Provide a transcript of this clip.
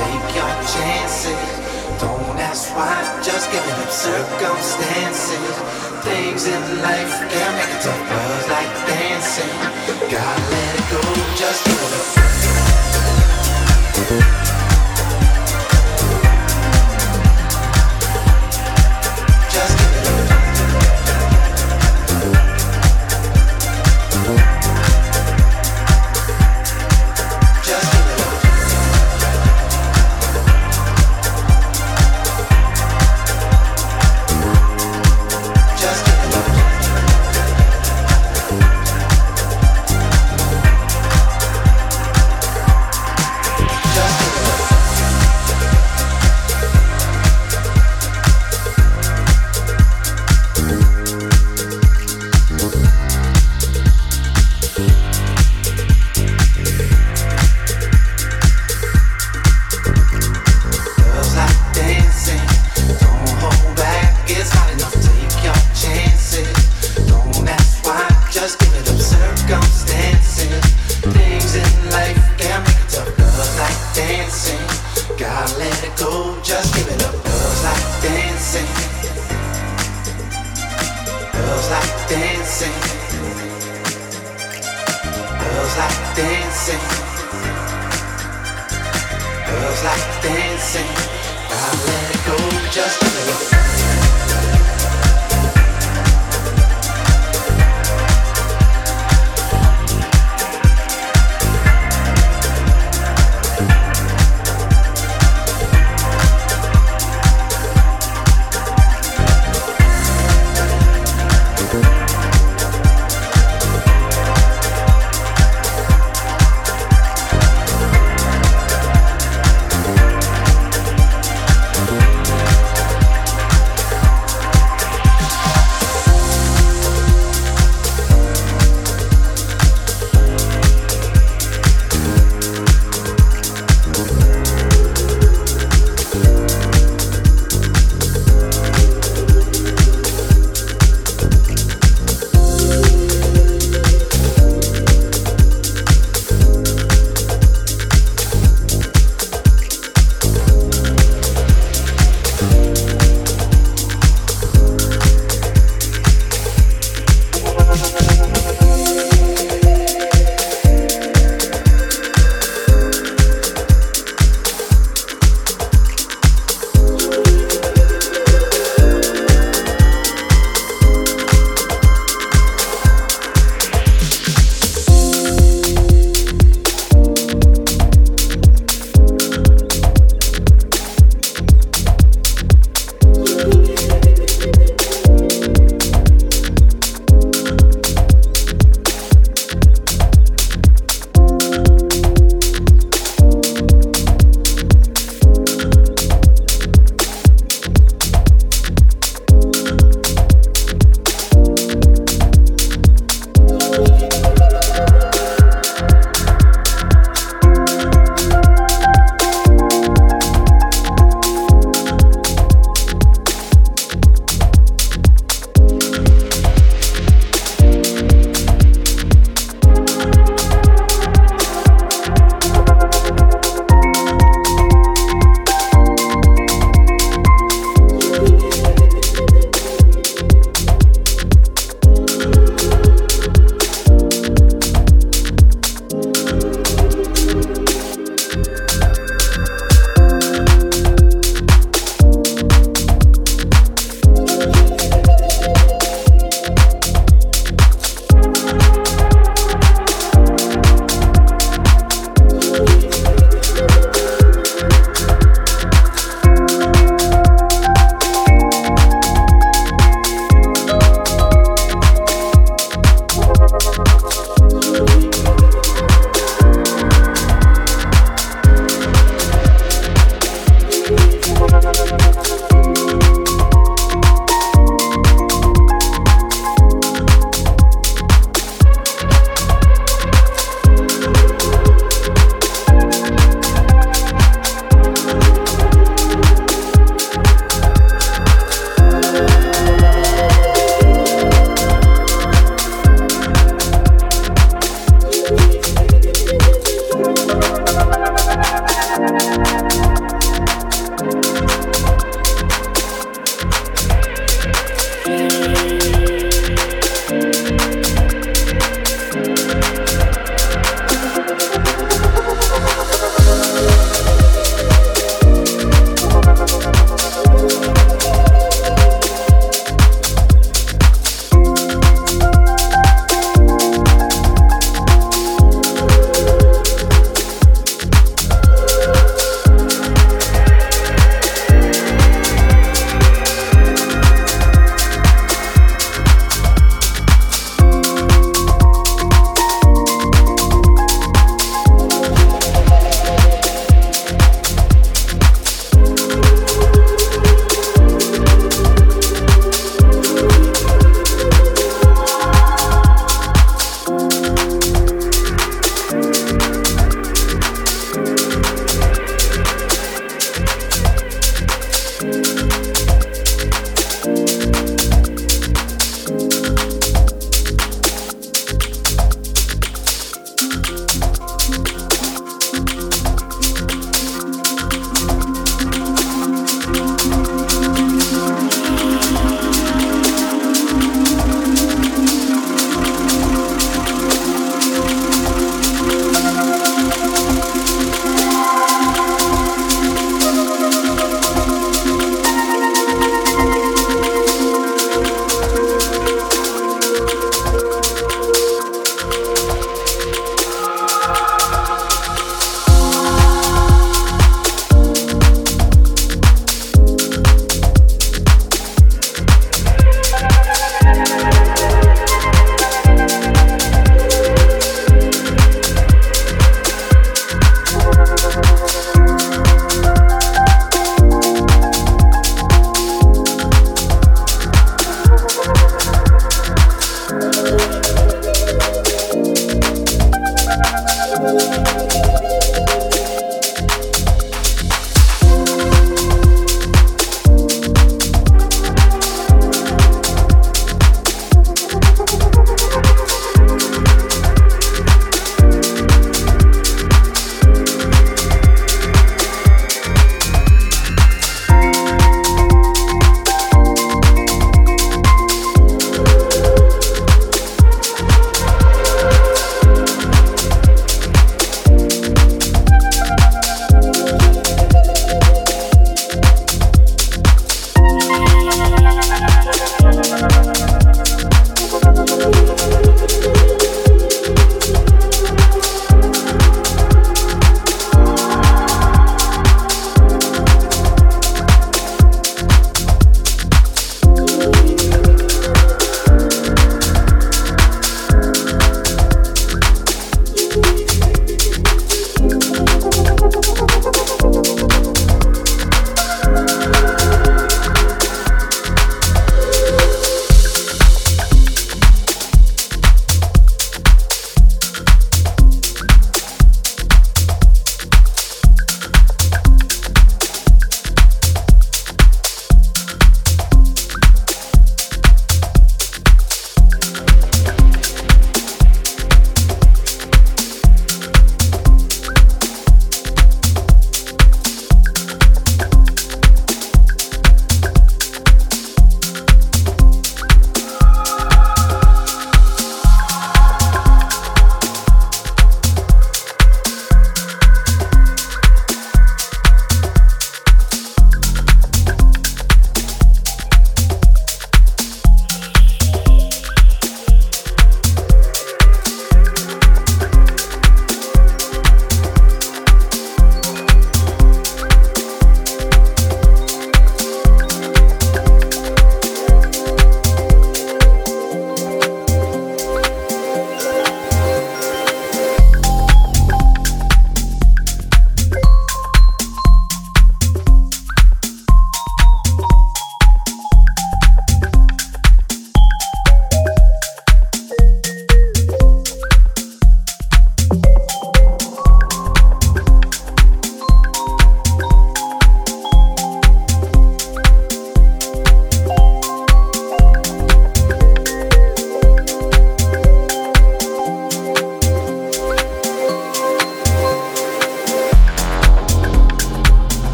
Take your chances. Don't ask why, just give it up circumstances. Things in life can make it tough, Buzz like dancing. Gotta let it go, just give it up.